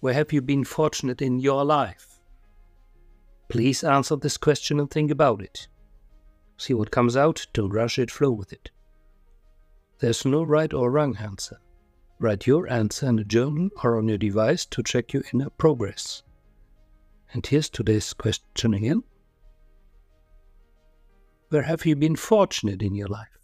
Where have you been fortunate in your life? Please answer this question and think about it. See what comes out, don't rush it, flow with it. There's no right or wrong answer. Write your answer in a journal or on your device to check your inner progress. And here's today's question again. Where have you been fortunate in your life?